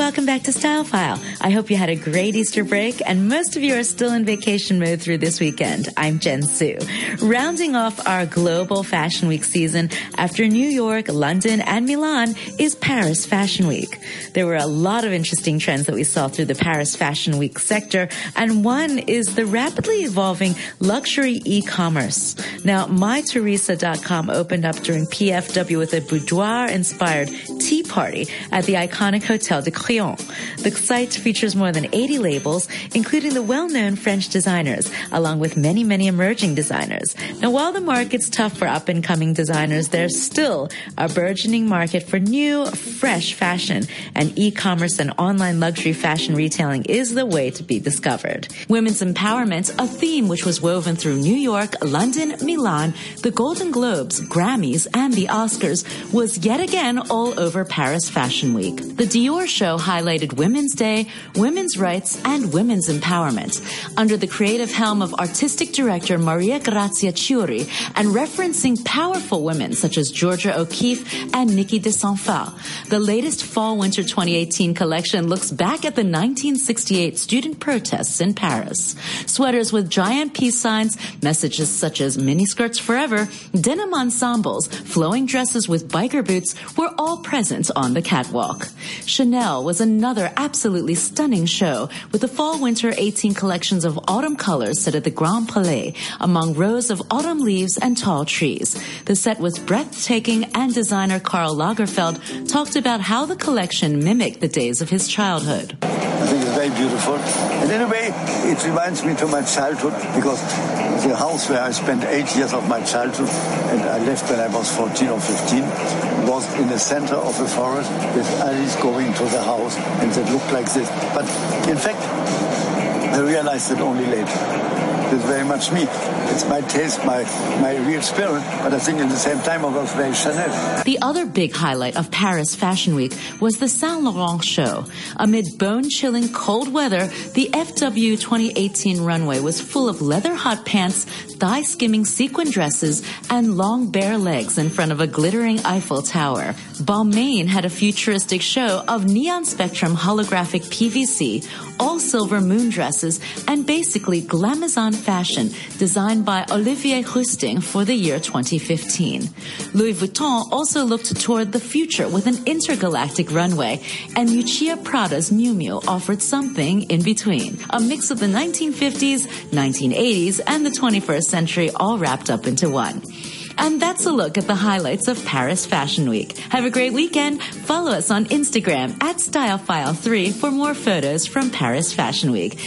welcome back to Style File. I hope you had a great Easter break and most of you are still in vacation mode through this weekend. I'm Jen Su. Rounding off our global fashion week season after New York, London, and Milan is Paris Fashion Week. There were a lot of interesting trends that we saw through the Paris Fashion Week sector and one is the rapidly evolving luxury e-commerce. Now, mytheresa.com opened up during PFW with a boudoir inspired party at the iconic Hotel de Crillon. The site features more than 80 labels, including the well-known French designers, along with many, many emerging designers. Now, while the market's tough for up and coming designers, there's still a burgeoning market for new, fresh fashion and e-commerce and online luxury fashion retailing is the way to be discovered. Women's empowerment, a theme which was woven through New York, London, Milan, the Golden Globes, Grammys, and the Oscars was yet again all over Paris Fashion Week. The Dior show highlighted Women's Day, women's rights, and women's empowerment. Under the creative helm of artistic director Maria Grazia Chiuri and referencing powerful women such as Georgia O'Keeffe and Niki de Saint Phalle, the latest fall winter 2018 collection looks back at the 1968 student protests in Paris. Sweaters with giant peace signs, messages such as miniskirts forever, denim ensembles, flowing dresses with biker boots were all present on the catwalk. Chanel was another absolutely stunning show with the fall winter 18 collections of autumn colors set at the Grand Palais among rows of autumn leaves and tall trees. The set was breathtaking and designer Karl Lagerfeld talked about how the collection mimicked the days of his childhood. Think it's very beautiful. And in a way, it reminds me to my childhood because the house where I spent eight years of my childhood and I left when I was 14 or 15 was in the center of a forest with alleys going to the house and it looked like this. But in fact, I realized it only later. It's very much me. It's my taste, my, my real spirit, but I think at the same time I was very Chanel. The other big highlight of Paris Fashion Week was the Saint Laurent show. Amid bone-chilling cold weather, the FW 2018 runway was full of leather hot pants, thigh-skimming sequin dresses, and long bare legs in front of a glittering Eiffel Tower. Balmain had a futuristic show of neon spectrum holographic PVC, all silver moon dresses, and basically glamazon fashion designed by Olivier Rousteing for the year 2015. Louis Vuitton also looked toward the future with an intergalactic runway, and Miuccia Prada's Miu Miu offered something in between. A mix of the 1950s, 1980s, and the 21st century all wrapped up into one. And that's a look at the highlights of Paris Fashion Week. Have a great weekend. Follow us on Instagram at StyleFile3 for more photos from Paris Fashion Week.